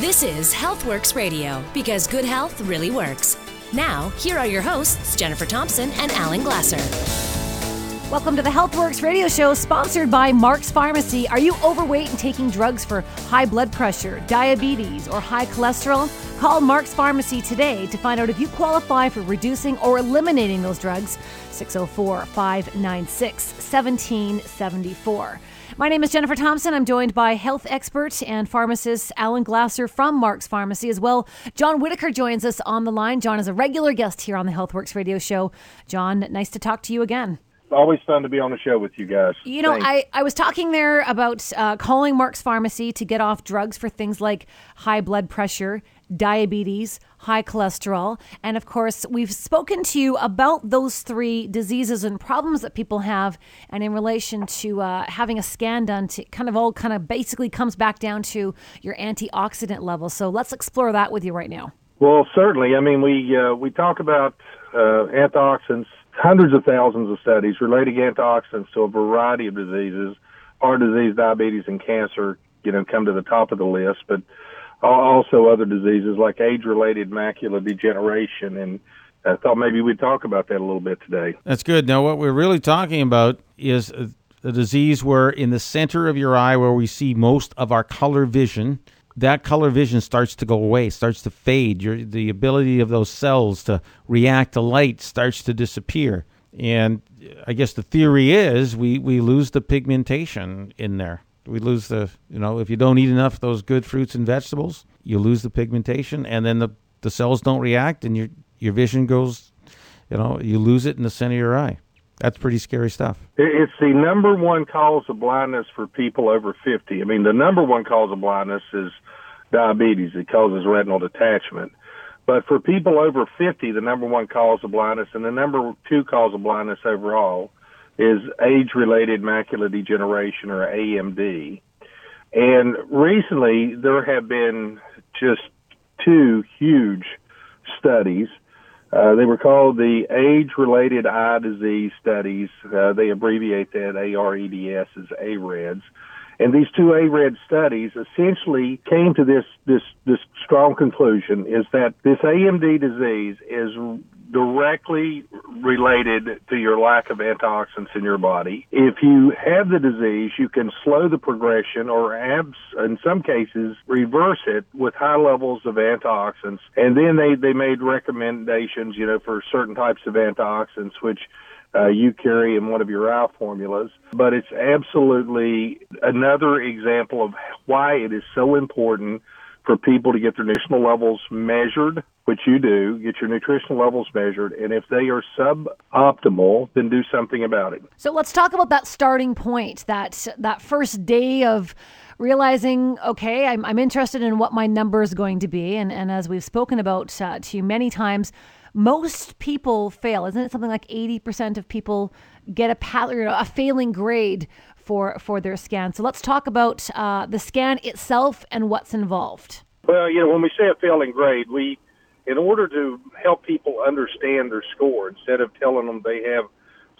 This is Healthworx Radio because good health really works. Now, here are your hosts, Jennifer Thompson and Alan Glasser. Welcome to the Healthworx radio show sponsored by Mark's Pharmacy. Are you overweight and taking drugs for high blood pressure, diabetes, or high cholesterol? Call Mark's Pharmacy today to find out if you qualify for reducing or eliminating those drugs. 604 596 1774. My name is Jennifer Thompson. I'm joined by health expert and pharmacist Alan Glasser from Mark's Pharmacy as well. John Whitaker joins us on the line. John is a regular guest here on the Healthworx radio show. John, nice to talk to you again always fun to be on the show with you guys. You know, I, I was talking there about uh, calling Mark's Pharmacy to get off drugs for things like high blood pressure, diabetes, high cholesterol. And of course, we've spoken to you about those three diseases and problems that people have. And in relation to uh, having a scan done, to kind of all kind of basically comes back down to your antioxidant level. So let's explore that with you right now. Well, certainly. I mean, we uh, we talk about uh, antioxidants hundreds of thousands of studies relating antioxidants to a variety of diseases. Heart disease, diabetes, and cancer, you know, come to the top of the list, but also other diseases like age-related macular degeneration. And I thought maybe we'd talk about that a little bit today. That's good. Now, what we're really talking about is uh, a disease where in the center of your eye, where we see most of our color vision, that color vision starts to go away, starts to fade. Your, the ability of those cells to react to light starts to disappear. And uh, I guess the theory is we, we lose the pigmentation in there. We lose the, you know, if you don't eat enough of those good fruits and vegetables, you lose the pigmentation, and then the, the cells don't react, and your, your vision goes, you know, you lose it in the center of your eye. That's pretty scary stuff. It's the number one cause of blindness for people over 50. I mean, the number one cause of blindness is diabetes. It causes retinal detachment. But for people over 50, the number one cause of blindness and the number two cause of blindness overall is age-related macular degeneration or AMD. And recently there have been just two huge studies. Uh, they were called the age-related eye disease studies. Uh, they abbreviate that AREDS as AREDS. And these two ARED studies essentially came to this, this, this strong conclusion is that this AMD disease is directly related to your lack of antioxidants in your body. If you have the disease, you can slow the progression or abs, in some cases reverse it with high levels of antioxidants. And then they, they made recommendations, you know, for certain types of antioxidants, which uh, you carry in one of your eye formulas. But it's absolutely another example of why it is so important for people to get their nutritional levels measured, which you do, get your nutritional levels measured, and if they are suboptimal, then do something about it. So let's talk about that starting point, that that first day of realizing, okay, I'm, I'm interested in what my number is going to be, and, and as we've spoken about uh, to you many times, most people fail. Isn't it something like 80% of people get a, you know, a failing grade for, for their scan? So let's talk about uh, the scan itself and what's involved. Well, you know, when we say a failing grade, we, in order to help people understand their score, instead of telling them they have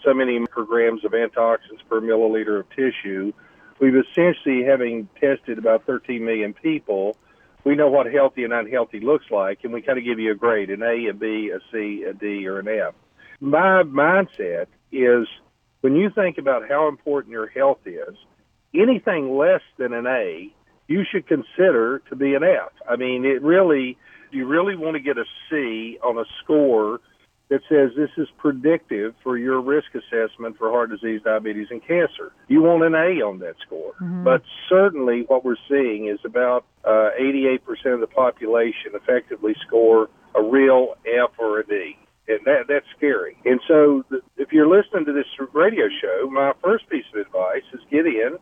so many micrograms of antioxidants per milliliter of tissue, we've essentially, having tested about 13 million people, we know what healthy and unhealthy looks like, and we kind of give you a grade an A, a B, a C, a D, or an F. My mindset is when you think about how important your health is, anything less than an A, you should consider to be an F. I mean, it really, you really want to get a C on a score that says this is predictive for your risk assessment for heart disease, diabetes, and cancer. You want an A on that score. Mm-hmm. But certainly what we're seeing is about uh, 88% of the population effectively score a real F or a D. And that, that's scary. And so the, if you're listening to this radio show, my first piece of advice is get in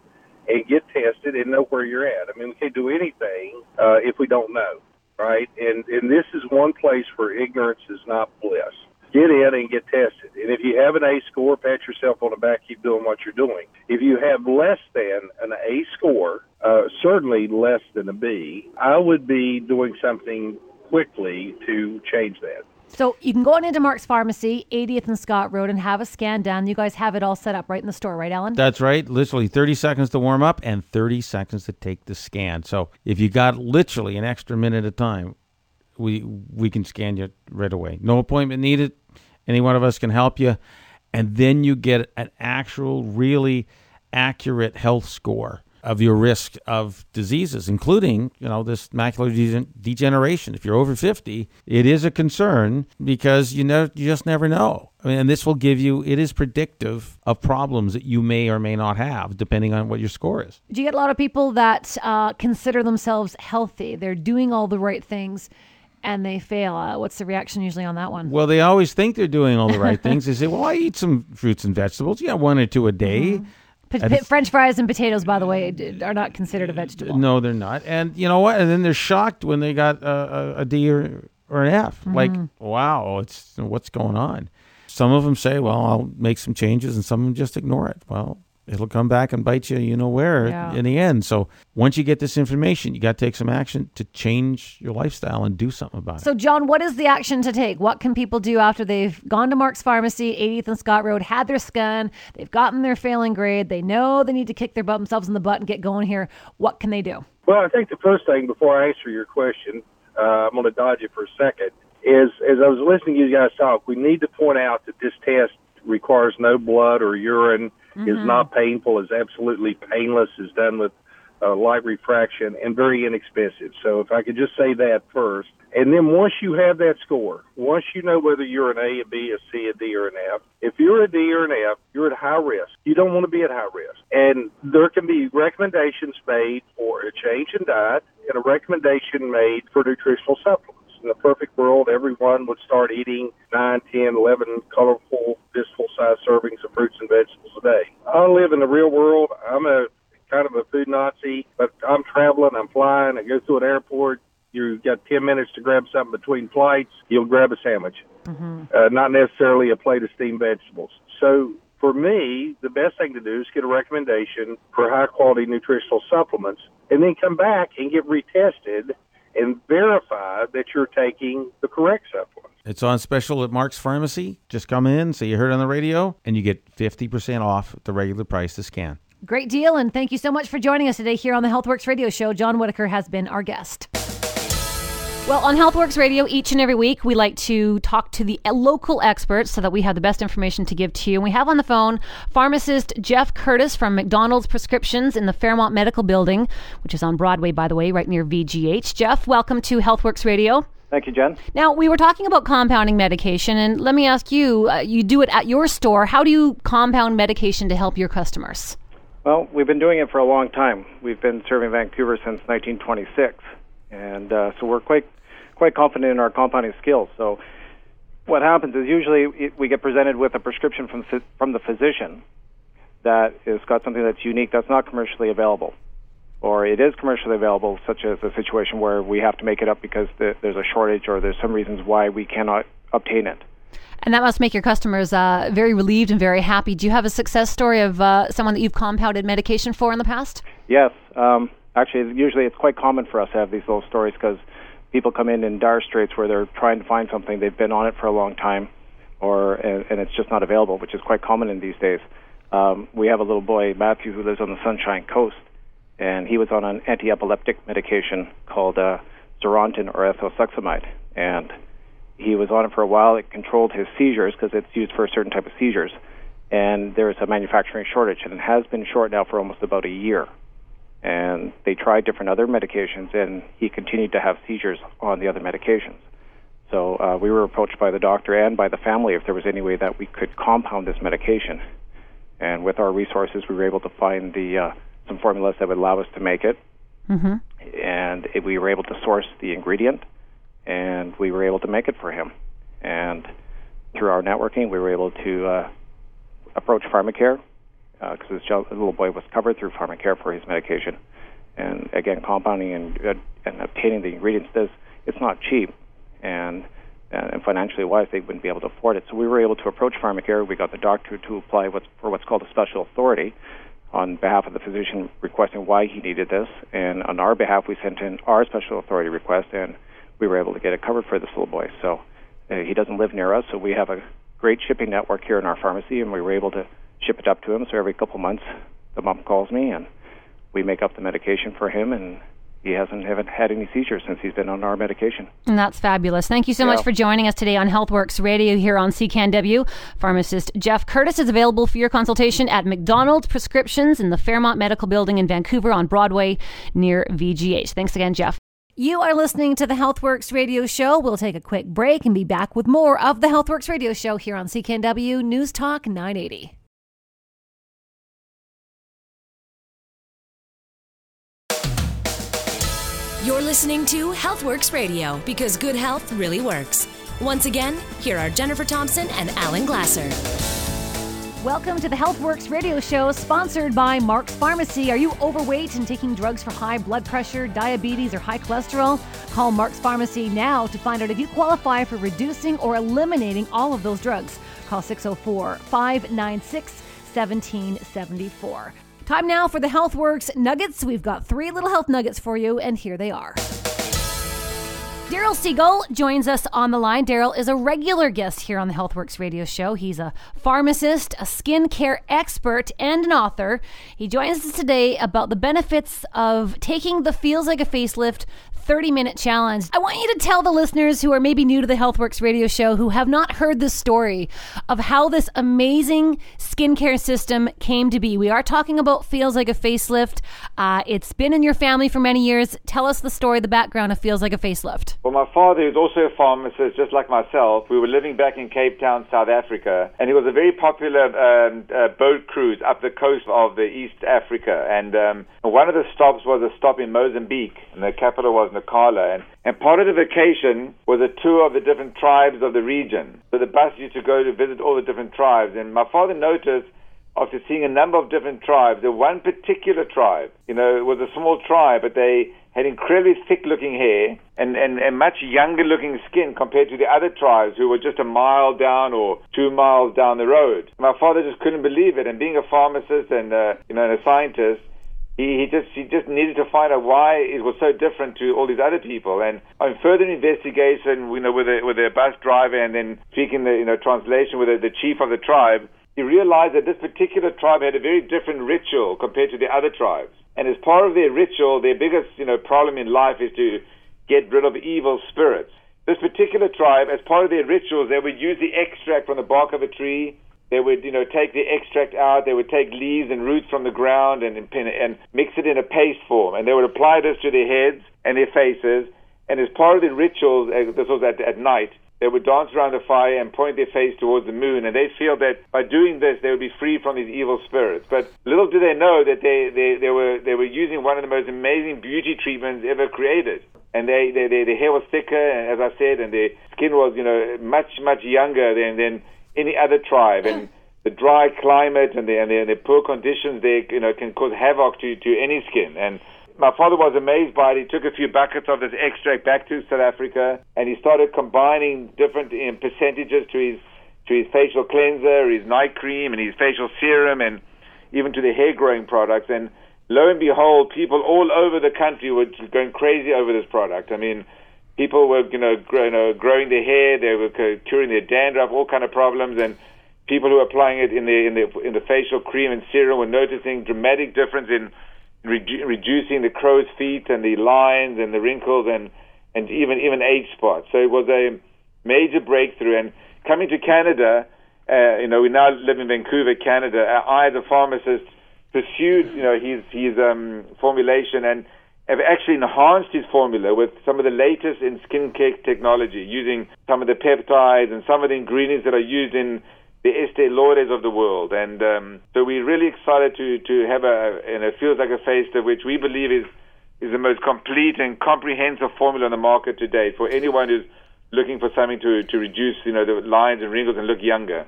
and get tested and know where you're at. I mean, we can't do anything uh, if we don't know, right? And, and this is one place where ignorance is not bliss get in and get tested. And if you have an A score, pat yourself on the back, keep doing what you're doing. If you have less than an A score, uh, certainly less than a B, I would be doing something quickly to change that. So you can go on into Mark's Pharmacy, 80th and Scott Road, and have a scan done. You guys have it all set up right in the store, right, Alan? That's right. Literally 30 seconds to warm up and 30 seconds to take the scan. So if you got literally an extra minute of time, we we can scan you right away. No appointment needed. Any one of us can help you, and then you get an actual, really accurate health score of your risk of diseases, including you know this macular de- degeneration. If you're over 50, it is a concern because you know you just never know. I mean, and this will give you it is predictive of problems that you may or may not have depending on what your score is. Do you get a lot of people that uh, consider themselves healthy? They're doing all the right things and they fail. Uh, what's the reaction usually on that one? Well, they always think they're doing all the right things. They say, "Well, I eat some fruits and vegetables. Yeah, one or two a day." P- p- French fries and potatoes, by the way, are not considered a uh, vegetable. No, they're not. And you know what? And then they're shocked when they got a, a, a D or, or an F. Mm-hmm. Like, wow, it's what's going on? Some of them say, "Well, I'll make some changes," and some of them just ignore it. Well, it'll come back and bite you, you know where, Yeah. in the end. So once you get this information, you got to take some action to change your lifestyle and do something about it. So, John, what is the action to take? What can people do after they've gone to Mark's Pharmacy, 80th and Scott Road, had their scan, they've gotten their failing grade, they know they need to kick their butt themselves in the butt and get going here? What can they do? Well, I think the first thing before I answer your question, uh, I'm going to dodge it for a second, is as I was listening to you guys talk, we need to point out that this test requires no blood or urine, is not painful, is absolutely painless, is done with uh, light refraction, and very inexpensive. So if I could just say that first. And then once you have that score, once you know whether you're an A, a B, a C, a D, or an F, if you're a D or an F, you're at high risk. You don't want to be at high risk. And there can be recommendations made for a change in diet and a recommendation made for nutritional supplements. In the perfect world, everyone would start eating 9, 10, 11 colorful, fistful sized servings of fruits and vegetables a day. I live in the real world. I'm a kind of a food Nazi, but I'm traveling, I'm flying, I go through an airport. You've got 10 minutes to grab something between flights, you'll grab a sandwich, uh, not necessarily a plate of steamed vegetables. So for me, the best thing to do is get a recommendation for high quality nutritional supplements and then come back and get retested and verify that you're taking the correct supplements. It's on special at Mark's Pharmacy. Just come in, say you heard it on the radio, and you get 50% off the regular price to scan. Great deal, and thank you so much for joining us today here on the Healthworx Radio Show. John Whitaker has been our guest. Well, on Healthworx Radio, each and every week, we like to talk to the local experts so that we have the best information to give to you. And we have on the phone pharmacist Jeff Curtis from McDonald's Prescriptions in the Fairmont Medical Building, which is on Broadway, by the way, right near VGH. Jeff, welcome to Healthworx Radio. Thank you, Jen. Now, we were talking about compounding medication, and let me ask you uh, you do it at your store. How do you compound medication to help your customers? Well, we've been doing it for a long time. We've been serving Vancouver since 1926, and uh, so we're quite quite confident in our compounding skills. So, what happens is usually it, we get presented with a prescription from from the physician that has got something that's unique that's not commercially available, or it is commercially available, such as a situation where we have to make it up because the, there's a shortage or there's some reasons why we cannot obtain it. And that must make your customers uh, very relieved and very happy. Do you have a success story of uh, someone that you've compounded medication for in the past? Yes, um, actually, usually it's quite common for us to have these little stories because people come in in dire straits where they're trying to find something they've been on it for a long time, or and, and it's just not available, which is quite common in these days. Um, we have a little boy Matthew who lives on the Sunshine Coast, and he was on an anti-epileptic medication called uh, Zarontin or ethosuximide, and he was on it for a while. It controlled his seizures because it's used for a certain type of seizures, and there is a manufacturing shortage, and it has been short now for almost about a year and they tried different other medications, and he continued to have seizures on the other medications. So uh, we were approached by the doctor and by the family if there was any way that we could compound this medication. And with our resources, we were able to find the uh, some formulas that would allow us to make it. Mm-hmm. And it, we were able to source the ingredient, and we were able to make it for him. And through our networking, we were able to uh, approach Pharmacare because this child- little boy was covered through Pharmacare for his medication. And again, compounding and uh, and obtaining the ingredients does it's not cheap, and and financially wise they wouldn't be able to afford it. So we were able to approach Pharmacare. We got the doctor to apply what's for what's called a special authority on behalf of the physician requesting why he needed this, and on our behalf we sent in our special authority request, and we were able to get it covered for this little boy. So Uh, he doesn't live near us, so we have a great shipping network here in our pharmacy, and we were able to ship it up to him. So every couple months, the mom calls me, and we make up the medication for him, and he hasn't haven't had any seizures since he's been on our medication. And that's fabulous. Thank you so yeah. much for joining us today on Healthworx Radio here on CKNW. Pharmacist Jeff Curtis is available for your consultation at McDonald Prescriptions in the Fairmont Medical Building in Vancouver on Broadway near VGH. Thanks again, Jeff. You are listening to the Healthworx radio show. We'll take a quick break and be back with more of the Healthworx radio show here on CKNW News Talk 980. You're listening to Healthworx Radio because good health really works. Once again, here are Jennifer Thompson and Alan Glasser. Welcome to the Healthworx radio show sponsored by Mark's Pharmacy. Are you overweight and taking drugs for high blood pressure, diabetes, or high cholesterol? Call Mark's Pharmacy now to find out if you qualify for reducing or eliminating all of those drugs. Call 604 596 1774. Time now for the Healthworx Nuggets. We've got three little health nuggets for you, and here they are. Daryl Siegel joins us on the line. Daryl is a regular guest here on the Healthworx radio show. He's a pharmacist, a skincare expert, and an author. He joins us today about the benefits of taking the Feels Like a Facelift 30 minute challenge. I want you to tell the listeners who are maybe new to the Healthworx radio show who have not heard the story of how this amazing skincare system came to be. We are talking about Feels Like a Facelift. Uh, it's been in your family for many years. Tell us the story, the background of Feels Like a Facelift. Well, my father is also a pharmacist, just like myself. We were living back in Cape Town, South Africa, and it was a very popular um, uh, boat cruise up the coast of the East Africa. And um, one of the stops was a stop in Mozambique, and the capital was And, and part of the vacation was a tour of the different tribes of the region. So the bus used to go to visit all the different tribes. And my father noticed, after seeing a number of different tribes, that one particular tribe, you know, it was a small tribe, but they had incredibly thick looking hair and, and, and much younger looking skin compared to the other tribes who were just a mile down or two miles down the road. My father just couldn't believe it. And being a pharmacist and, uh, you know, and a scientist, he, he just he just needed to find out why it was so different to all these other people. And on further investigation, you know, with a with a bus driver and then speaking the you know translation with the, the chief of the tribe, he realized that this particular tribe had a very different ritual compared to the other tribes. And as part of their ritual, their biggest you know problem in life is to get rid of evil spirits. This particular tribe, as part of their rituals, they would use the extract from the bark of a tree they would, you know, take the extract out. They would take leaves and roots from the ground and, and mix it in a paste form. And they would apply this to their heads and their faces. And as part of the rituals, uh, this was at, at night, they would dance around the fire and point their face towards the moon. And they feel that by doing this, they would be free from these evil spirits. But little do they know that they, they, they, were, they were using one of the most amazing beauty treatments ever created. And they, they, they, their hair was thicker, as I said, and their skin was, you know, much, much younger than, than any other tribe. And the dry climate and the, and the, and the poor conditions there, you know, can cause havoc to, to any skin. And my father was amazed by it. He took a few buckets of this extract back to South Africa, and he started combining different um, percentages to his to his facial cleanser, his night cream, and his facial serum, and even to the hair growing products. And lo and behold, people all over the country were going crazy over this product. I mean, people were you know, you know growing their hair, they were curing their dandruff, all kind of problems, and people who were applying it in the in the in the facial cream and serum were noticing dramatic difference in redu- reducing the crow's feet and the lines and the wrinkles and and even even age spots. So it was a major breakthrough. And coming to Canada, uh, you know, we now live in Vancouver, Canada. I, as a pharmacist, pursued you know his his um, formulation and have actually enhanced his formula with some of the latest in skincare technology, using some of the peptides and some of the ingredients that are used in the Estee Lauders of the world. And um, so we're really excited to, to have a, and it feels like a Facelift which we believe is, is the most complete and comprehensive formula on the market today for anyone who's looking for something to, to reduce, you know, the lines and wrinkles and look younger.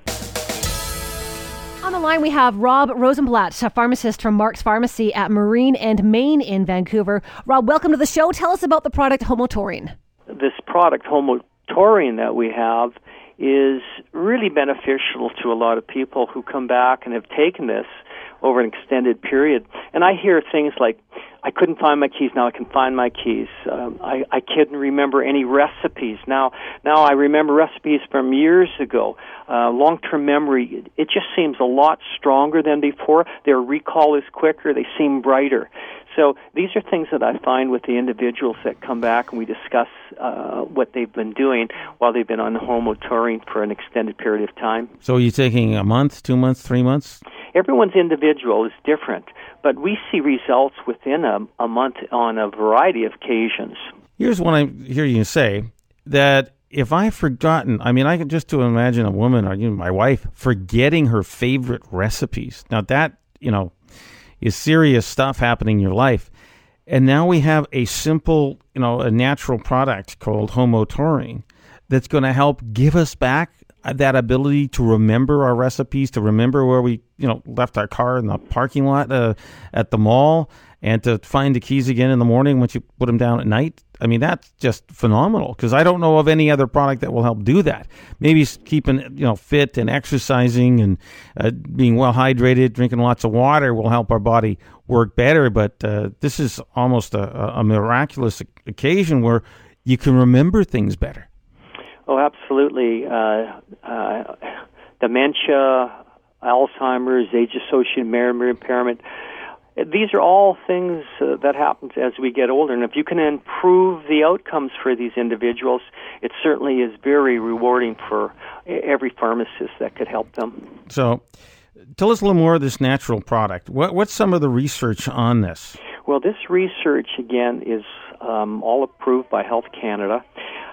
On the line, we have Rob Rosenblatt, a pharmacist from Mark's Pharmacy at Marine and Main in Vancouver. Rob, welcome to the show. Tell us about the product Homotaurine. This product, Homotaurine, that we have, is really beneficial to a lot of people who come back and have taken this over an extended period. And I hear things like, I couldn't find my keys. Now I can find my keys. Um, I, I couldn't remember any recipes. Now, now I remember recipes from years ago. Uh, long-term memory, it just seems a lot stronger than before. Their recall is quicker. They seem brighter. So these are things that I find with the individuals that come back and we discuss uh, what they've been doing while they've been on HOMO-Taurine for an extended period of time. So are you taking a month, two months, three months? Everyone's individual is different, but we see results within a, a month on a variety of occasions. Here's what I hear you say that if I've forgotten, I mean, I can just to imagine a woman or you know, my wife forgetting her favorite recipes. Now that you know is serious stuff happening in your life, and now we have a simple, you know, a natural product called HOMO-Taurine that's going to help give us back that ability to remember our recipes, to remember where we, you know, left our car in the parking lot uh, at the mall, and to find the keys again in the morning once you put them down at night. I mean, that's just phenomenal because I don't know of any other product that will help do that. Maybe keeping, you know, fit and exercising and uh, being well hydrated, drinking lots of water will help our body work better. But uh, this is almost a, a miraculous occasion where you can remember things better. Oh, absolutely. Uh, uh, dementia, Alzheimer's, age-associated memory impairment. These are all things uh, that happens as we get older, and if you can improve the outcomes for these individuals, it certainly is very rewarding for every pharmacist that could help them. So, tell us a little more of this natural product. What, what's some of the research on this? Well, this research again is um, all approved by Health Canada,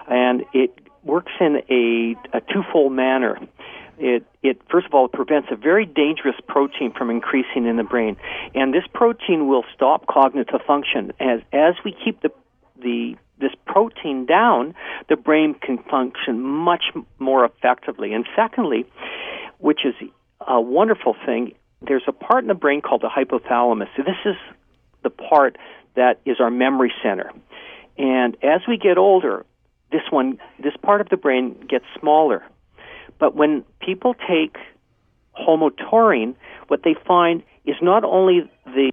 and it works in a, a twofold manner. It, it first of all prevents a very dangerous protein from increasing in the brain, and this protein will stop cognitive function as as we keep the the this protein down, the brain can function much more effectively. And secondly, which is a wonderful thing, there's a part in the brain called the hypothalamus. So this is the part that is our memory center. And as we get older, this one, this part of the brain gets smaller. But when people take HOMO-Taurine, what they find is not only the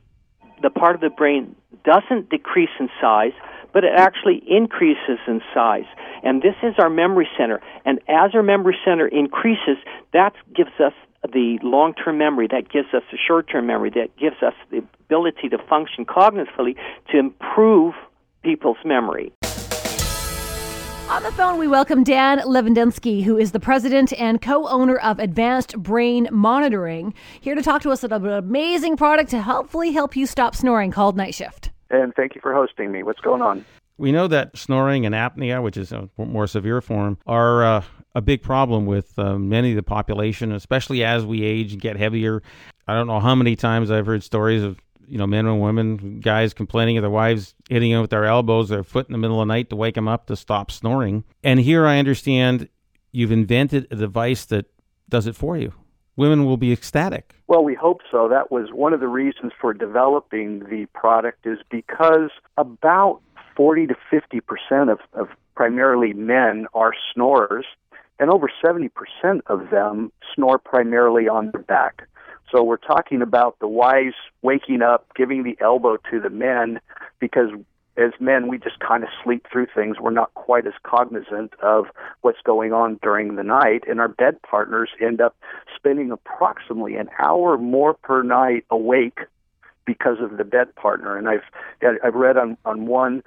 the part of the brain doesn't decrease in size, but it actually increases in size. And this is our memory center. And as our memory center increases, that gives us the long term memory, that gives us the short term memory, that gives us the ability to function cognitively to improve people's memory. On the phone, we welcome Dan Levendowski, who is the president and co owner of Advanced Brain Monitoring, here to talk to us about an amazing product to hopefully help you stop snoring called Night Shift. And thank you for hosting me. What's going on? We know that snoring and apnea, which is a more severe form, are uh, a big problem with uh, many of the population, especially as we age and get heavier. I don't know how many times I've heard stories of you know, men and women, guys complaining of their wives hitting them with their elbows, their foot in the middle of the night to wake them up to stop snoring. And here I understand you've invented a device that does it for you. Women will be ecstatic. Well, we hope so. That was one of the reasons for developing the product is because about 40 to 50 percent of, of primarily men are snorers, and over 70 percent of them snore primarily on their back. So we're talking about the wives waking up, giving the elbow to the men, because as men, we just kind of sleep through things. We're not quite as cognizant of what's going on during the night, and our bed partners end up spending approximately an hour more per night awake because of the bed partner. And I've I've read on on one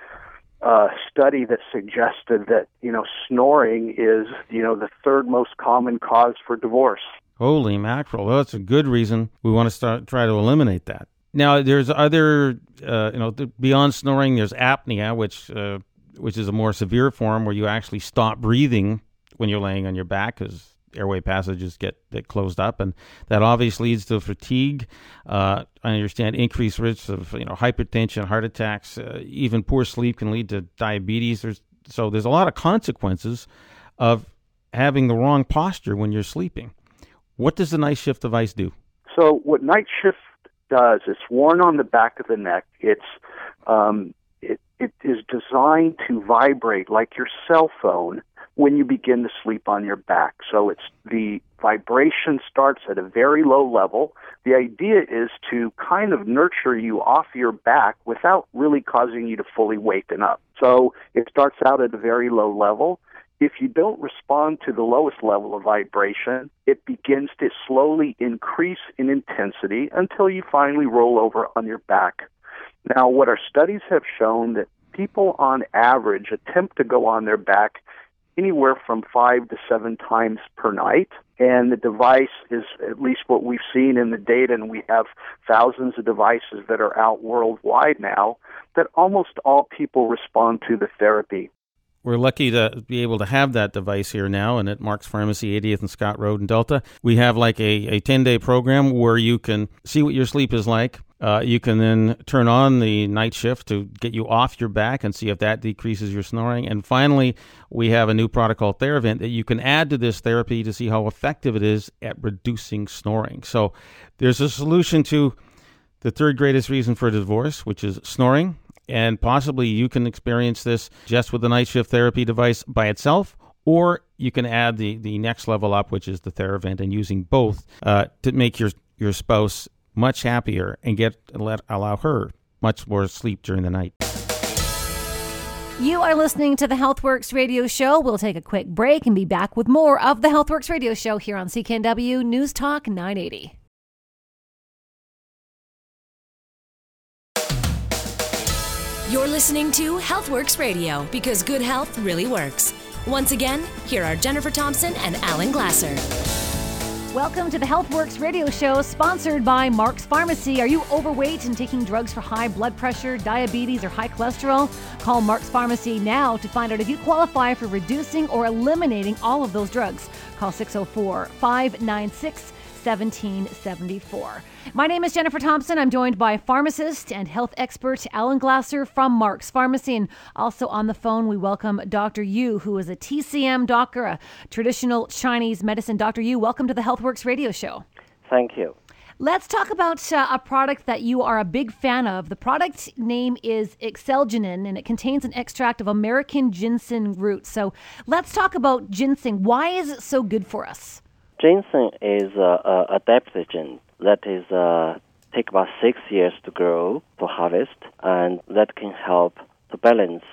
uh, study that suggested that you know snoring is you know the third most common cause for divorce. Holy mackerel! Well, that's a good reason we want to start try to eliminate that. Now, there's other, uh, you know, beyond snoring. There's apnea, which uh, which is a more severe form where you actually stop breathing when you're laying on your back because airway passages get, get closed up, and that obviously leads to fatigue. Uh, I understand increased risks of you know hypertension, heart attacks, uh, even poor sleep can lead to diabetes. There's so there's a lot of consequences of having the wrong posture when you're sleeping. What does the night shift device do? So, what night shift does, it's worn on the back of the neck. It's um, it, it is designed to vibrate like your cell phone, when you begin to sleep on your back. So it's the vibration starts at a very low level. The idea is to kind of nurture you off your back without really causing you to fully waken up. So it starts out at a very low level. If you don't respond to the lowest level of vibration, it begins to slowly increase in intensity until you finally roll over on your back. Now, what our studies have shown that people on average attempt to go on their back anywhere from five to seven times per night. And the device is at least what we've seen in the data, and we have thousands of devices that are out worldwide now, that almost all people respond to the therapy. We're lucky to be able to have that device here now, and at Mark's Pharmacy, 80th and Scott Road in Delta. We have like a, a 10 day program where you can see what your sleep is like, uh, you can then turn on the night shift to get you off your back and see if that decreases your snoring. And finally, we have a new product called Theravent that you can add to this therapy to see how effective it is at reducing snoring. So there's a solution to the third greatest reason for divorce, which is snoring. And possibly you can experience this just with the night shift therapy device by itself, or you can add the, the next level up, which is the Theravent, and using both uh, to make your, your spouse much happier and get let allow her much more sleep during the night. You are listening to the Healthworx radio show. We'll take a quick break and be back with more of the Healthworx radio show here on CKNW News Talk 980. You're listening to Healthworx Radio because good health really works. Once again, here are Jennifer Thompson and Alan Glasser. Welcome to the Healthworx radio show sponsored by Mark's Pharmacy. Are you overweight and taking drugs for high blood pressure, diabetes, or high cholesterol? Call Mark's Pharmacy now to find out if you qualify for reducing or eliminating all of those drugs. Call 604 596 1774. My name is Jennifer Thompson. I'm joined by pharmacist and health expert Alan Glasser from Mark's Pharmacy. And also on the phone, we welcome Dr. Yu, who is a TCM doctor, a traditional Chinese medicine. Dr. Yu, welcome to the Healthworx radio show. Thank you. Let's talk about uh, a product that you are a big fan of. The product name is Excelginin, and it contains an extract of American ginseng root. So let's talk about ginseng. Why is it so good for us? Ginseng is a, a adaptogen that is uh, take about six years to grow to harvest, and that can help to balance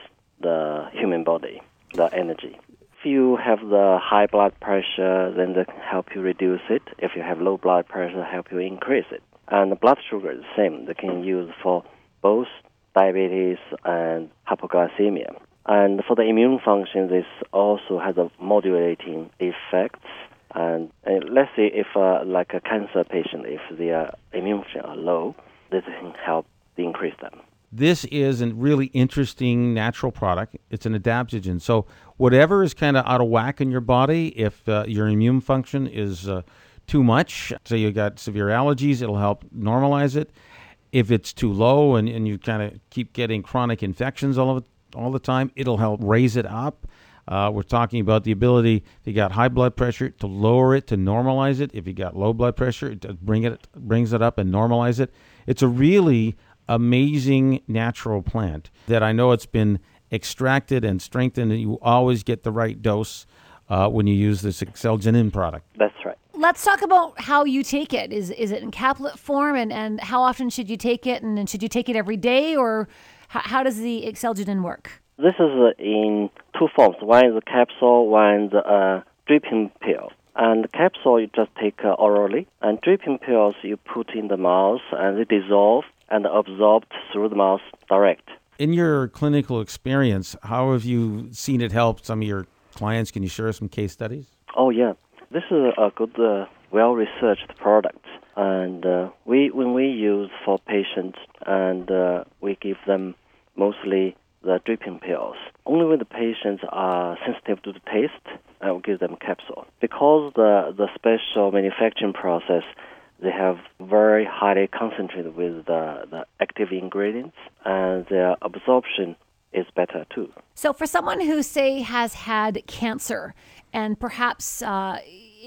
the human body, the energy. If you have the high blood pressure, then that can help you reduce it. If you have low blood pressure, help you increase it. And the blood sugar is the same. They can use for both diabetes and hypoglycemia. And for the immune function, this also has a modulating effects and uh, let's say if uh, like a cancer patient, if their immune function are low, this can help increase them. This is a really interesting natural product. It's an adaptogen. So whatever is kind of out of whack in your body, if uh, your immune function is uh, too much, say you got severe allergies, it'll help normalize it. If it's too low and, and you kind of keep getting chronic infections all of all the time, it'll help raise it up. Uh, we're talking about the ability, if you got high blood pressure, to lower it, to normalize it. If you got low blood pressure, it bring it brings it up and normalize it. It's a really amazing natural plant that I know it's been extracted and strengthened, and you always get the right dose uh, when you use this Excelginin product. That's right. Let's talk about how you take it. Is is it in caplet form, and, and how often should you take it, and, and should you take it every day, or how, how does the Excelginin work? This is in two forms. One is a capsule, one is a dripping pill. And the capsule you just take uh, orally, and dripping pills you put in the mouth, and they dissolve and absorbed through the mouth direct. In your clinical experience, how have you seen it help some of your clients? Can you share some case studies? Oh yeah, this is a good, uh, well-researched product, and uh, we when we use for patients, and uh, we give them mostly the dripping pills. Only when the patients are sensitive to the taste, I will give them capsule. Because the, the special manufacturing process, they have very highly concentrated with the, the active ingredients, and their absorption is better too. So, for someone who, say, has had cancer and perhaps uh,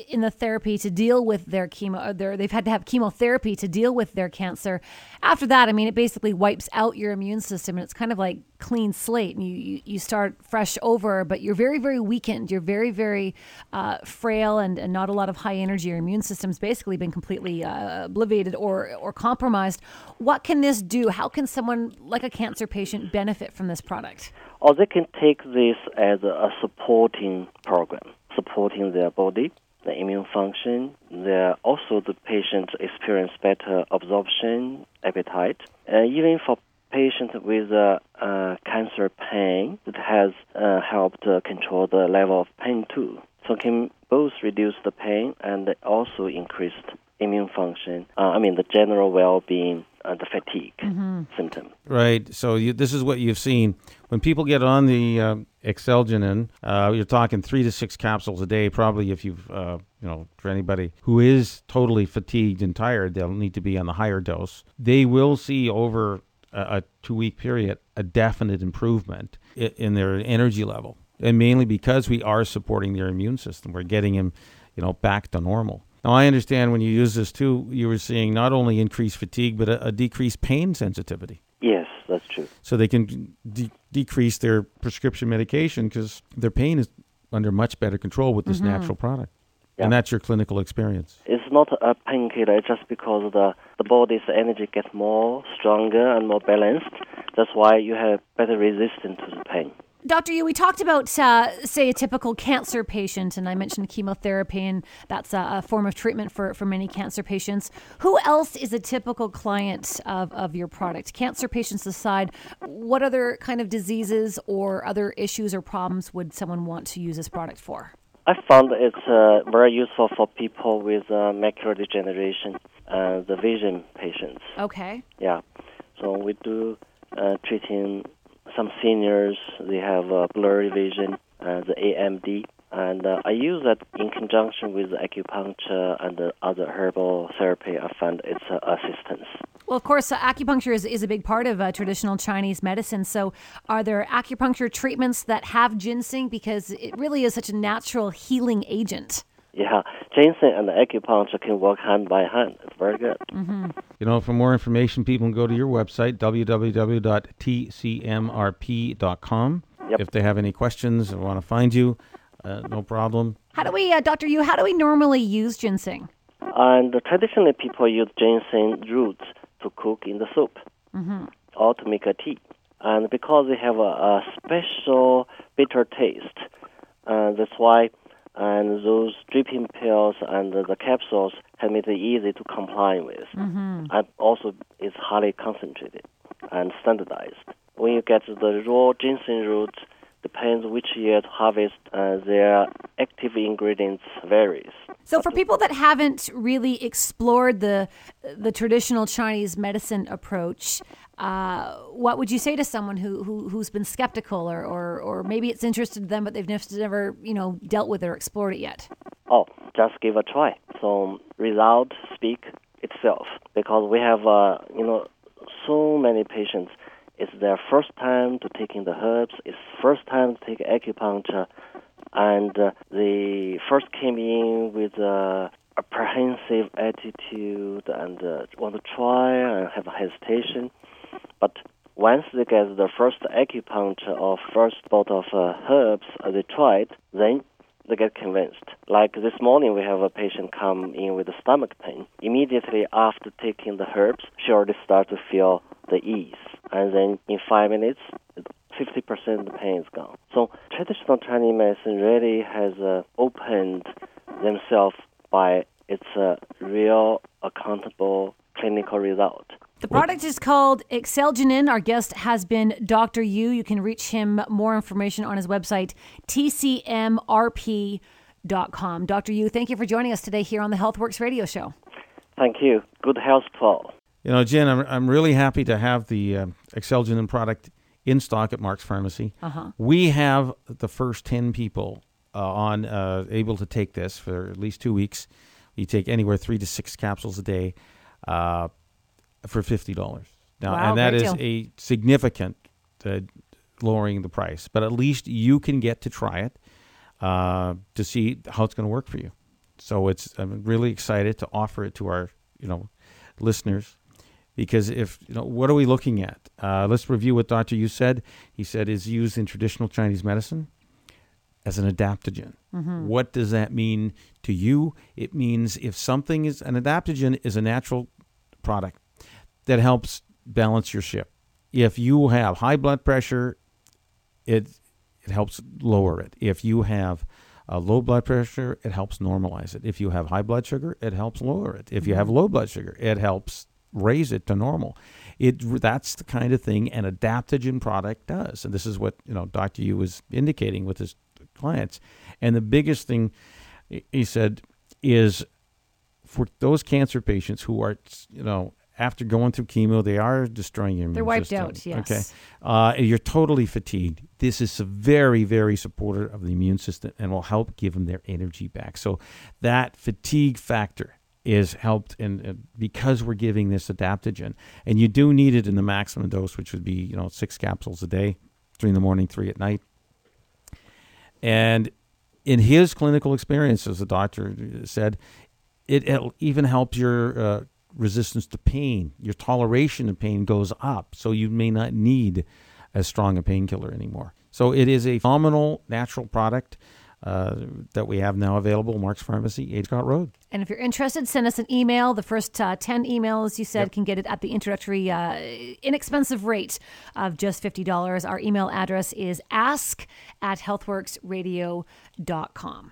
in the therapy to deal with their chemo. Their, they've had to have chemotherapy to deal with their cancer. After that, I mean, it basically wipes out your immune system, and it's kind of like clean slate, and you you, you start fresh over. But you're very very weakened. You're very very uh, frail, and, and not a lot of high energy. Your immune system's basically been completely uh, obliterated or or compromised. What can this do? How can someone like a cancer patient benefit from this product? Or they can take this as a supporting program, supporting their body, the immune function. There also the patient experience better absorption, appetite. Uh, even for patients with uh, uh, cancer pain, it has uh, helped control the level of pain too. So can both reduce the pain and also increase immune function. Uh, I mean the general well-being uh, the fatigue mm-hmm. symptom. Right. So you, this is what you've seen when people get on the uh, Excelginen. Uh, you're talking three to six capsules a day. Probably, if you've uh, you know, for anybody who is totally fatigued and tired, they'll need to be on the higher dose. They will see over a, a two-week period a definite improvement in, in their energy level, and mainly because we are supporting their immune system. We're getting them, you know, back to normal. Now, I understand when you use this too, you were seeing not only increased fatigue, but a, a decreased pain sensitivity. Yes, that's true. So they can de- decrease their prescription medication because their pain is under much better control with this mm-hmm. natural product. Yeah. And that's your clinical experience. It's not a painkiller just because the, the body's energy gets more stronger and more balanced. That's why you have better resistance to the pain. Dr. Yu, we talked about, uh, say, a typical cancer patient, and I mentioned chemotherapy, and that's a, a, form of treatment for, for many cancer patients. Who else is a typical client of, of your product? Cancer patients aside, what other kind of diseases or other issues or problems would someone want to use this product for? I found it's uh, very useful for people with uh, macular degeneration, uh, the vision patients. Okay. Yeah. So we do uh, treating some seniors they have uh, blurry vision, uh, the AMD, and uh, I use that in conjunction with acupuncture and other herbal therapy. I find its uh, assistance. Well, of course, uh, acupuncture is, is a big part of uh, traditional Chinese medicine. So, are there acupuncture treatments that have ginseng because it really is such a natural healing agent? Yeah, ginseng and acupuncture can work hand by hand. It's very good. Mm-hmm. You know, for more information, people can go to your website, www.tcmrp.com. Yep. If they have any questions or want to find you, uh, no problem. How do we, uh, Dr. Yu, how do we normally use ginseng? And traditionally, people use ginseng roots to cook in the soup mm-hmm. or to make a tea. And because they have a, a special bitter taste, uh, that's why and those dripping pills and the capsules have made it easy to comply with. Mm-hmm. And also, it's highly concentrated and standardized. When you get the raw ginseng roots, depends which year to harvest, uh, their active ingredients varies. So, for people that haven't really explored the the traditional Chinese medicine approach, uh, what would you say to someone who, who who's been skeptical, or, or or maybe it's interested them, but they've never you know dealt with it or explored it yet? Oh, just give a try. So, result speak itself because we have uh, you know so many patients it's their first time to taking the herbs. It's first time to take acupuncture, and uh, they first came in with a apprehensive attitude and uh, want to try and have a hesitation. But once they get the first acupuncture or first bottle of uh, herbs uh, they tried, then they get convinced. Like this morning, we have a patient come in with a stomach pain. Immediately after taking the herbs, she already started to feel the ease. And then in five minutes, 50% of the pain is gone. So traditional Chinese medicine really has uh, opened themselves by its uh, real, accountable clinical result. The product is called Excelginen. Our guest has been Dr. Yu. You can reach him more information on his website, tcmrp.com. Dr. Yu, thank you for joining us today here on the Healthworx radio show. Thank you. Good health Paul. You know, Jen, I'm, I'm really happy to have the uh, Excelginen product in stock at Mark's Pharmacy. Uh-huh. We have the first 10 people uh, on uh, able to take this for at least two weeks. You take anywhere three to six capsules a day uh, for $50. Now, wow, and that is deal. a significant uh, lowering the price, but at least you can get to try it uh, to see how it's going to work for you. So it's I'm really excited to offer it to our you know listeners because if you know what are we looking at? Uh, let's review what Doctor Yu said. He said is used in traditional Chinese medicine as an adaptogen. Mm-hmm. What does that mean to you? It means if something is an adaptogen is a natural product that helps balance your ship. If you have high blood pressure, it it helps lower it. If you have uh, low blood pressure, it helps normalize it. If you have high blood sugar, it helps lower it. If you have low blood sugar, it helps raise it to normal. It that's the kind of thing an adaptogen product does, and this is what you know Dr. Yu was indicating with his clients. And the biggest thing he- said is for those cancer patients who are you know after going through chemo, they are destroying your immune system. They're wiped system. out, yes. Okay, uh, you're totally fatigued. This is very, very supportive of the immune system and will help give them their energy back. So that fatigue factor is helped in uh, because we're giving this adaptogen, and you do need it in the maximum dose, which would be you know six capsules a day, three in the morning, three at night. And in his clinical experience, as the doctor said, it even helps your uh, resistance to pain. Your toleration of pain goes up, so you may not need as strong a painkiller anymore. So it is a phenomenal natural product uh, that we have now available, Mark's Pharmacy, H. Scott Road. And if you're interested, send us an email. The first uh, 10 emails you said can get it at the introductory, uh, inexpensive rate of just $50. Our email address is ask at healthworxradio.com.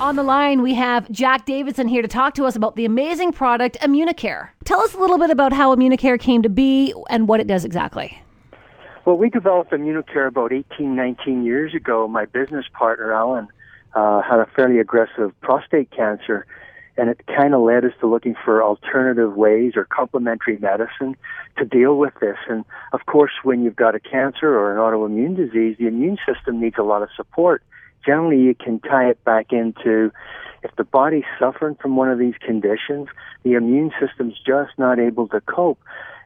On the line, we have Jack Davidson here to talk to us about the amazing product Immunicare. Tell us a little bit about how Immunicare came to be and what it does exactly. Well, we developed Immunicare about 18, 19 years ago. My business partner, Alan, uh, had a fairly aggressive prostate cancer, and it kind of led us to looking for alternative ways or complementary medicine to deal with this. And of course, when you've got a cancer or an autoimmune disease, the immune system needs a lot of support. Generally, you can tie it back into if the body's suffering from one of these conditions, the immune system's just not able to cope.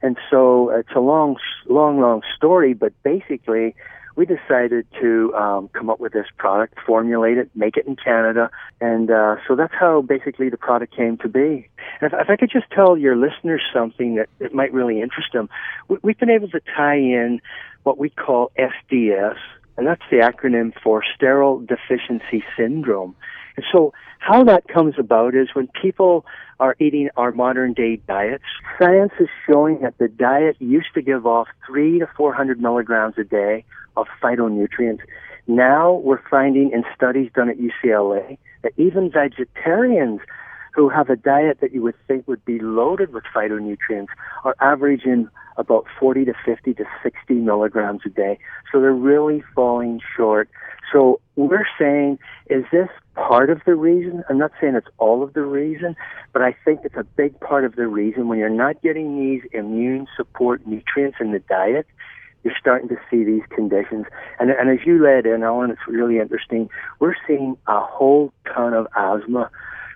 And so it's a long, long, long story, but basically, we decided to um, come up with this product, formulate it, make it in Canada, and uh, so that's how basically the product came to be. And if, if I could just tell your listeners something that, that might really interest them, we, we've been able to tie in what we call SDS, and that's the acronym for Sterol Deficiency Syndrome. And so, how that comes about is when people are eating our modern day diets, science is showing that the diet used to give off three to 400 milligrams a day of phytonutrients. Now we're finding in studies done at UCLA that even vegetarians who have a diet that you would think would be loaded with phytonutrients are averaging about 40 to 50 to 60 milligrams a day. So they're really falling short. So we're saying, is this part of the reason? I'm not saying it's all of the reason, but I think it's a big part of the reason when you're not getting these immune support nutrients in the diet. You're starting to see these conditions. And, and as you led in, Alan, it's really interesting. We're seeing a whole ton of asthma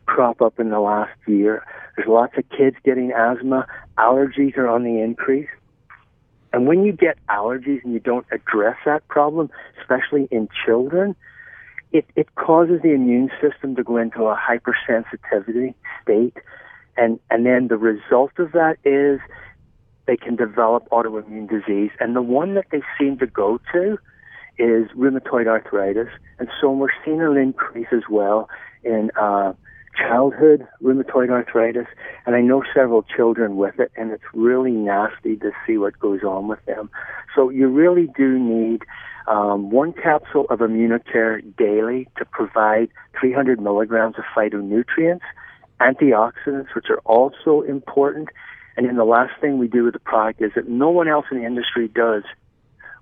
crop up in the last year. There's lots of kids getting asthma. Allergies are on the increase. And when you get allergies and you don't address that problem, especially in children, it, it causes the immune system to go into a hypersensitivity state. And, and then the result of that is they can develop autoimmune disease. And the one that they seem to go to is rheumatoid arthritis. And so we're seeing an increase as well in uh, childhood rheumatoid arthritis. And I know several children with it, and it's really nasty to see what goes on with them. So you really do need um, one capsule of Immunicare daily to provide 300 milligrams of phytonutrients, antioxidants, which are also important. And then the last thing we do with the product is that no one else in the industry does.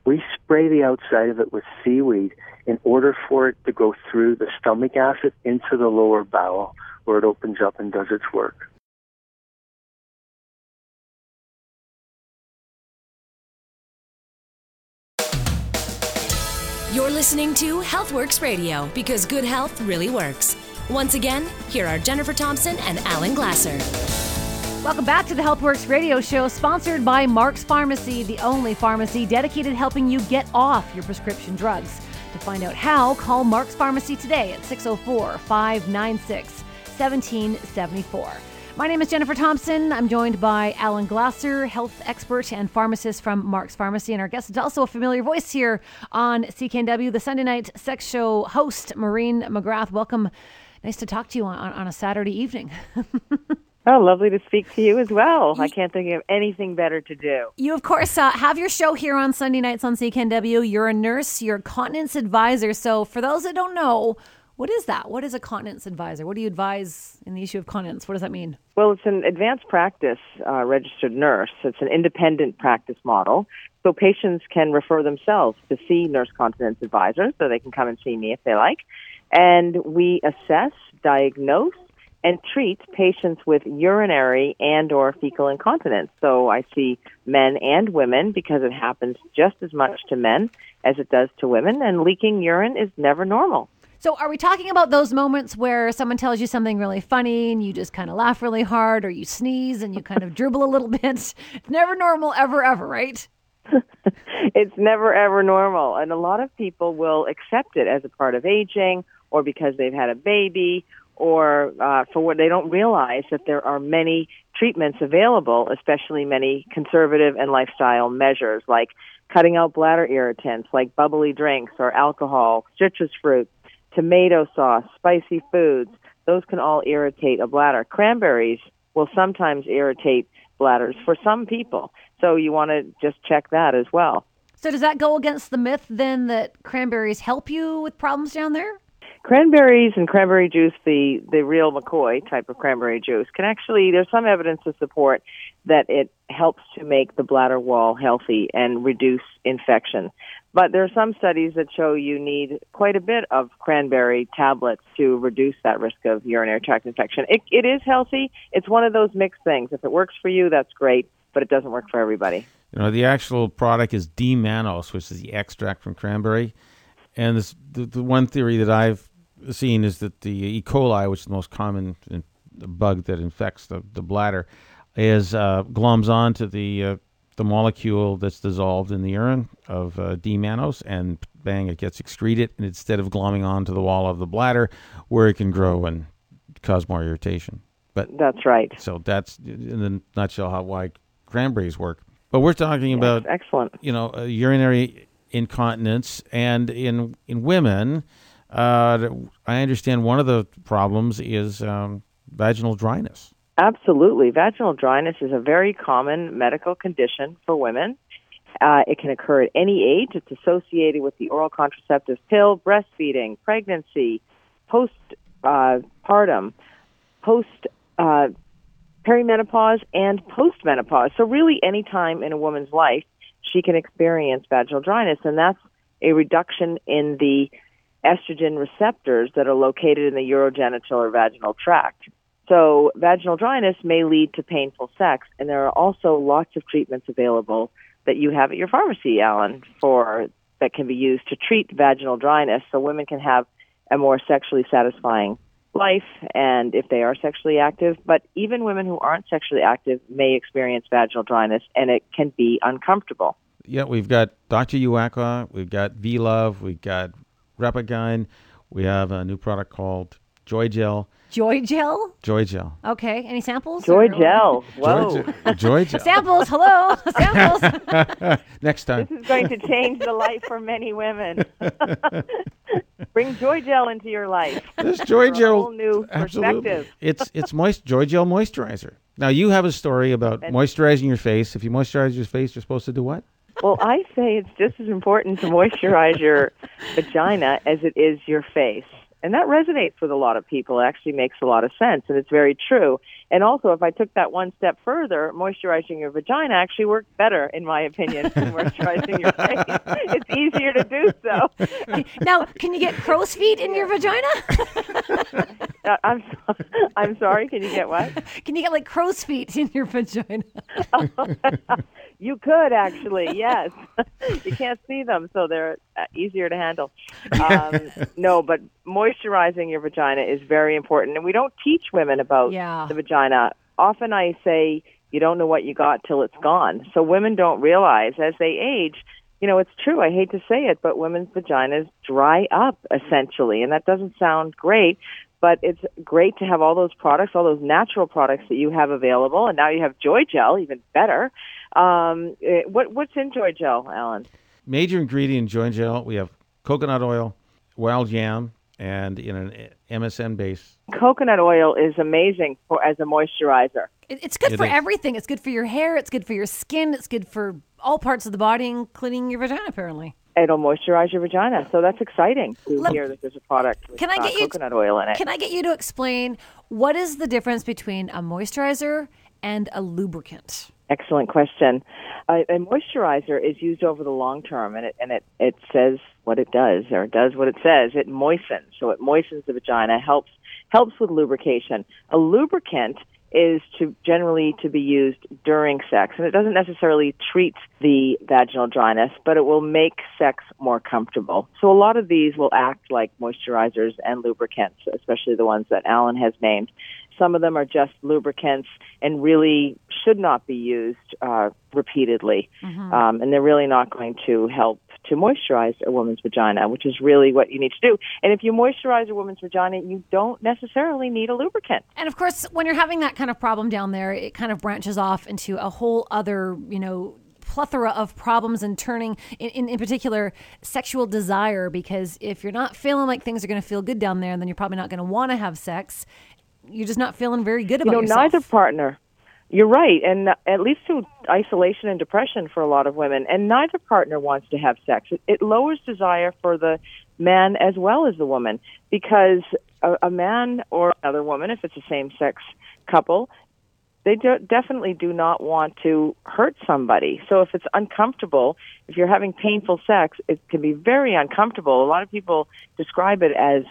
We spray the outside of it with seaweed in order for it to go through the stomach acid into the lower bowel where it opens up and does its work. You're listening to Healthworx Radio because good health really works. Once again, here are Jennifer Thompson and Alan Glasser. Welcome back to the Healthworx radio show, sponsored by Mark's Pharmacy, the only pharmacy dedicated helping you get off your prescription drugs. To find out how, call Mark's Pharmacy today at 604 596 1774. My name is Jennifer Thompson. I'm joined by Alan Glasser, health expert and pharmacist from Mark's Pharmacy. And our guest is also a familiar voice here on CKNW, the Sunday night sex show host, Maureen McGrath. Welcome. Nice to talk to you on, on a Saturday evening. Oh, lovely to speak to you as well. I can't think of anything better to do. You, of course, uh, have your show here on Sunday nights on CKNW. You're a nurse, you're a continence advisor. So, for those that don't know, what is that? What is a continence advisor? What do you advise in the issue of continence? What does that mean? Well, it's an advanced practice uh, registered nurse. It's an independent practice model. So patients can refer themselves to see nurse continence advisors, so they can come and see me if they like. And we assess, diagnose, and treat patients with urinary and or fecal incontinence. So I see men and women because it happens just as much to men as it does to women and leaking urine is never normal. So are we talking about those moments where someone tells you something really funny and you just kind of laugh really hard or you sneeze and you kind of dribble a little bit? Never normal ever ever, right? it's never ever normal and a lot of people will accept it as a part of aging or because they've had a baby or uh, for what they don't realize that there are many treatments available, especially many conservative and lifestyle measures like cutting out bladder irritants like bubbly drinks or alcohol, citrus fruit, tomato sauce, spicy foods. Those can all irritate a bladder. Cranberries will sometimes irritate bladders for some people. So you want to just check that as well. So does that go against the myth then that cranberries help you with problems down there? cranberries and cranberry juice, the the real McCoy type of cranberry juice, can actually there's some evidence to support that it helps to make the bladder wall healthy and reduce infection. But there are some studies that show you need quite a bit of cranberry tablets to reduce that risk of urinary tract infection. It, it is healthy. It's one of those mixed things. If it works for you, that's great, but it doesn't work for everybody. You know, the actual product is D-mannose, which is the extract from cranberry. And this, the, the one theory that I've seen is that the E. coli, which is the most common bug that infects the, the bladder, is uh, gloms onto the uh, the molecule that's dissolved in the urine of uh, D-mannose, and bang, it gets excreted. And instead of glomming onto the wall of the bladder, where it can grow and cause more irritation. But that's right. So that's in the nutshell how why cranberries work. But we're talking yes, about excellent, you know, uh, urinary incontinence, and in in women uh, I understand one of the problems is um, vaginal dryness. Absolutely. Vaginal dryness is a very common medical condition for women. Uh, it can occur at any age. It's associated with the oral contraceptive pill, breastfeeding, pregnancy, postpartum, uh, post uh, perimenopause, and postmenopause. So, really, any time in a woman's life, she can experience vaginal dryness, and that's a reduction in the estrogen receptors that are located in the urogenital or vaginal tract. So vaginal dryness may lead to painful sex, and there are also lots of treatments available that you have at your pharmacy, Alan, for that can be used to treat vaginal dryness, so women can have a more sexually satisfying life, and if they are sexually active. But even women who aren't sexually active may experience vaginal dryness, and it can be uncomfortable. Yeah, we've got Dr. Uaqua, we've got V Love, we've got Repagyne. We have a new product called Joy Gel. Joy Gel? Joy Gel. Okay. Any samples? Joy Gel. Whoa. Joy, Joy Gel. samples. Hello. samples. Next time. This is going to change the life for many women. Bring Joy Gel into your life. This Joy Gel. whole new absolutely. perspective. It's it's moist Joy Gel moisturizer. Now you have a story about moisturizing your face. If you moisturize your face, you're supposed to do what? Well, I say it's just as important to moisturize your vagina as it is your face. And that resonates with a lot of people. It actually makes a lot of sense, and it's very true. And also, if I took that one step further, moisturizing your vagina actually works better, in my opinion, than moisturizing your face. It's easier to do so. Now, can you get crow's feet in your vagina? Uh, I'm so, I'm sorry. Can you get what? Can you get like crow's feet in your vagina? You could actually, yes. you can't see them, so they're uh, easier to handle. Um, no, but moisturizing your vagina is very important, and we don't teach women about Yeah. the vagina. Often I say you don't know what you got till it's gone. So women don't realize as they age, you know, it's true. I hate to say it, but women's vaginas dry up essentially, and that doesn't sound great. But it's great to have all those products, all those natural products that you have available, and now you have Joy Gel, even better. Um, eh, what what's in Joy Gel, Alan? Major ingredient in Joy Gel, we have coconut oil, wild yam, and in an MSM base. Coconut oil is amazing for as a moisturizer. It's good It for is. everything. It's good for your hair. It's good for your skin. It's good for all parts of the body, including your vagina, apparently. It'll moisturize your vagina, so that's exciting to Let- hear that there's a product with Can I uh, get you? coconut oil in it. Can I get you to explain what is the difference between a moisturizer and a lubricant? Excellent question. A, a moisturizer is used over the long term, and it and it it says what it does, or it does what it says. It moistens, so it moistens the vagina, helps helps with lubrication. A lubricant is to generally to be used during sex, and it doesn't necessarily treat the vaginal dryness, but it will make sex more comfortable. So a lot of these will act like moisturizers and lubricants, especially the ones that Alan has named. Some of them are just lubricants and really should not be used uh, repeatedly, um, and they're really not going to help to moisturize a woman's vagina, which is really what you need to do. And if you moisturize a woman's vagina, you don't necessarily need a lubricant. And of course, when you're having that kind of problem down there, it kind of branches off into a whole other, you know, plethora of problems and turning in, in, in particular sexual desire because if you're not feeling like things are going to feel good down there then you're probably not going to want to have sex you're just not feeling very good you about know, yourself neither partner. You're right, and it leads to isolation and depression for a lot of women. And neither partner wants to have sex. It, it lowers desire for the man as well as the woman because a, a man or another woman, if it's a same-sex couple, they do, definitely do not want to hurt somebody. So if it's uncomfortable, if you're having painful sex, it can be very uncomfortable. A lot of people describe it as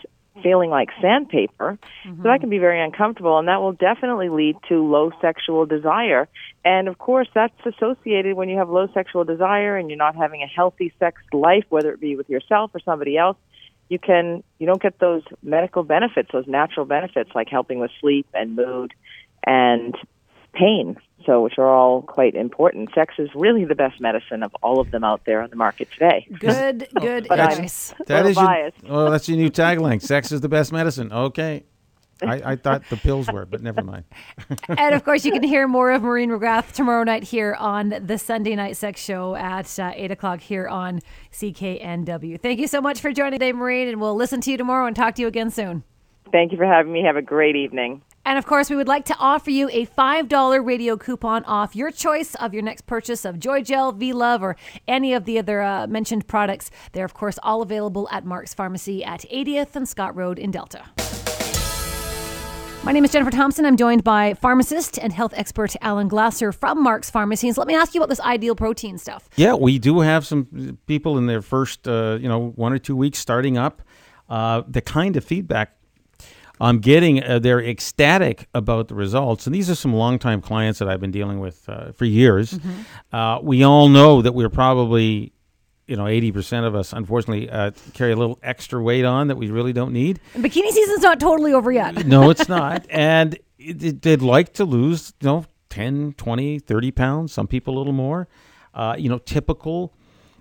feeling like sandpaper. So that mm-hmm. can be very uncomfortable, and that will definitely lead to low sexual desire. And of course, that's associated when you have low sexual desire and you're not having a healthy sex life, whether it be with yourself or somebody else. You can you don't get those medical benefits, those natural benefits like helping with sleep and mood and pain. So, which are all quite important. Sex is really the best medicine of all of them out there on the market today. good good But advice That Little is your, biased. oh, that's your new tagline. Sex is the best medicine. Okay. I, I thought the pills were, but never mind. and of course, you can hear more of Maureen McGrath tomorrow night here on the Sunday Night Sex Show at uh, 8 o'clock here on CKNW. Thank you so much for joining today, Maureen, and we'll listen to you tomorrow and talk to you again soon. Thank you for having me. Have a great evening. And of course, we would like to offer you a $5 radio coupon off your choice of your next purchase of Joy Gel, V Love, or any of the other uh, mentioned products. They're, of course, all available at Mark's Pharmacy at 80th and Scott Road in Delta. My name is Jennifer Thompson. I'm joined by pharmacist and health expert Alan Glasser from Mark's Pharmacies. Let me ask you about this ideal protein stuff. Yeah, we do have some people in their first, uh, you know, one or two weeks starting up. Uh, the kind of feedback I'm getting, uh, they're ecstatic about the results. And these are some longtime clients that I've been dealing with uh, for years. Uh, we all know that we're probably, you know, 80% of us, unfortunately, uh, carry a little extra weight on that we really don't need. And bikini season's not totally over yet. No, it's not. and it, it- they'd like to lose, you know, 10, 20, 30 pounds, some people a little more. Uh, you know, typical.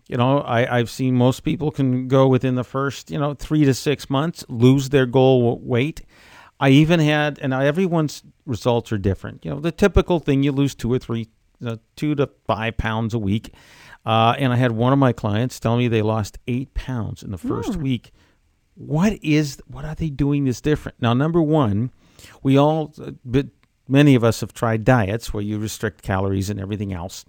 You know, I, I've seen most people can go within the first, you know, three to six months, lose their goal weight. I even had, and everyone's results are different. You know, the typical thing you lose two or three, you know, two to five pounds a week. Uh, and I had one of my clients tell me they lost eight pounds in the first hmm. week what is what are they doing this different now number one we all uh, but many of us have tried diets where you restrict calories and everything else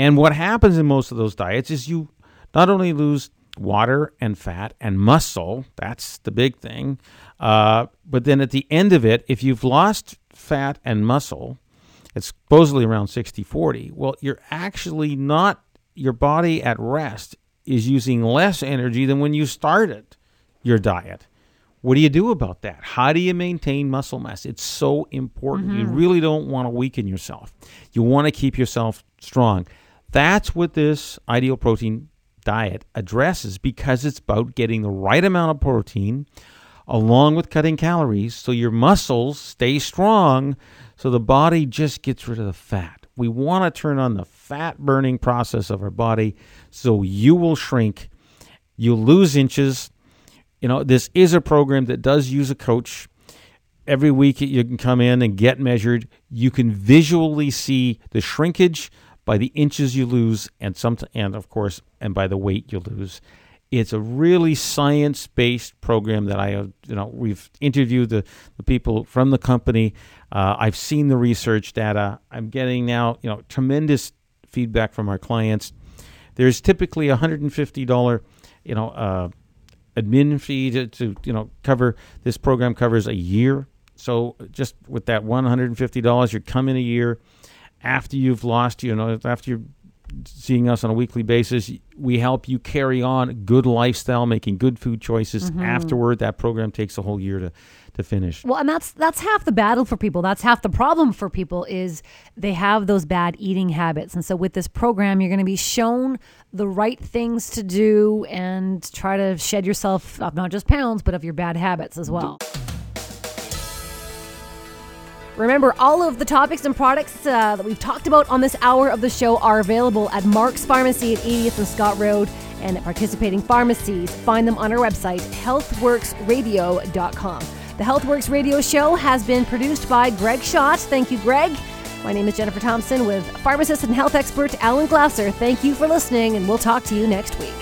and what happens in most of those diets is you not only lose water and fat and muscle that's the big thing uh, but then at the end of it if you've lost fat and muscle it's supposedly around 60 40 well you're actually not your body at rest is using less energy than when you started your diet. What do you do about that? How do you maintain muscle mass? It's so important. You really don't want to weaken yourself. You want to keep yourself strong. That's what this ideal protein diet addresses because it's about getting the right amount of protein along with cutting calories so your muscles stay strong so the body just gets rid of the fat. We want to turn on the fat burning process of our body so you will shrink, you'll lose inches. You know, this is a program that does use a coach. Every week you can come in and get measured. You can visually see the shrinkage by the inches you lose and some and of course and by the weight you lose. It's a really science-based program that I, you know, we've interviewed the, the people from the company. Uh, I've seen the research data. I'm getting now, you know, tremendous feedback from our clients. There's typically a $150, you know, uh, admin fee to, to, you know, cover this program covers a year. So just with that $150, you come in a year after you've lost, you know, after you're seeing us on a weekly basis, we help you carry on good lifestyle, making good food choices. Mhm. Afterward, that program takes a whole year to, to finish. Well, and that's that's half the battle for people. That's half the problem for people is they have those bad eating habits. And so with this program, you're going to be shown the right things to do and try to shed yourself of not just pounds, but of your bad habits as well. Remember, all of the topics and products uh, that we've talked about on this hour of the show are available at Mark's Pharmacy at 80th and Scott Road and at participating pharmacies. Find them on our website, healthworxradio.com. The Healthworx Radio Show has been produced by Greg Schott. Thank you, Greg. My name is Jennifer Thompson with pharmacist and health expert Alan Glasser. Thank you for listening, and we'll talk to you next week.